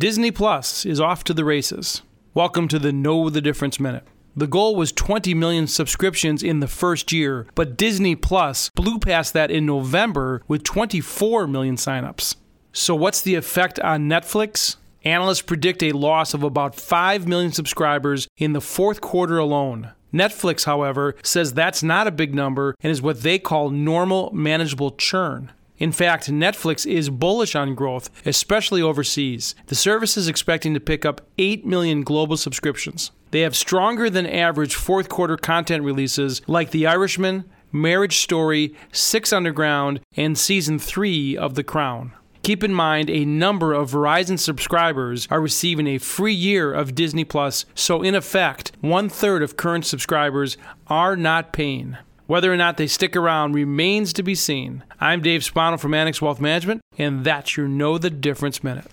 Disney Plus is off to the races. Welcome to the Know the Difference Minute. The goal was 20 million subscriptions in the first year, but Disney Plus blew past that in November with 24 million signups. So, what's the effect on Netflix? Analysts predict a loss of about 5 million subscribers in the fourth quarter alone. Netflix, however, says that's not a big number and is what they call normal manageable churn. In fact, Netflix is bullish on growth, especially overseas. The service is expecting to pick up 8 million global subscriptions. They have stronger than average fourth quarter content releases like The Irishman, Marriage Story, Six Underground, and Season 3 of The Crown. Keep in mind, a number of Verizon subscribers are receiving a free year of Disney Plus, so in effect, one third of current subscribers are not paying. Whether or not they stick around remains to be seen. I'm Dave Spano from Annex Wealth Management, and that's your Know the Difference Minute.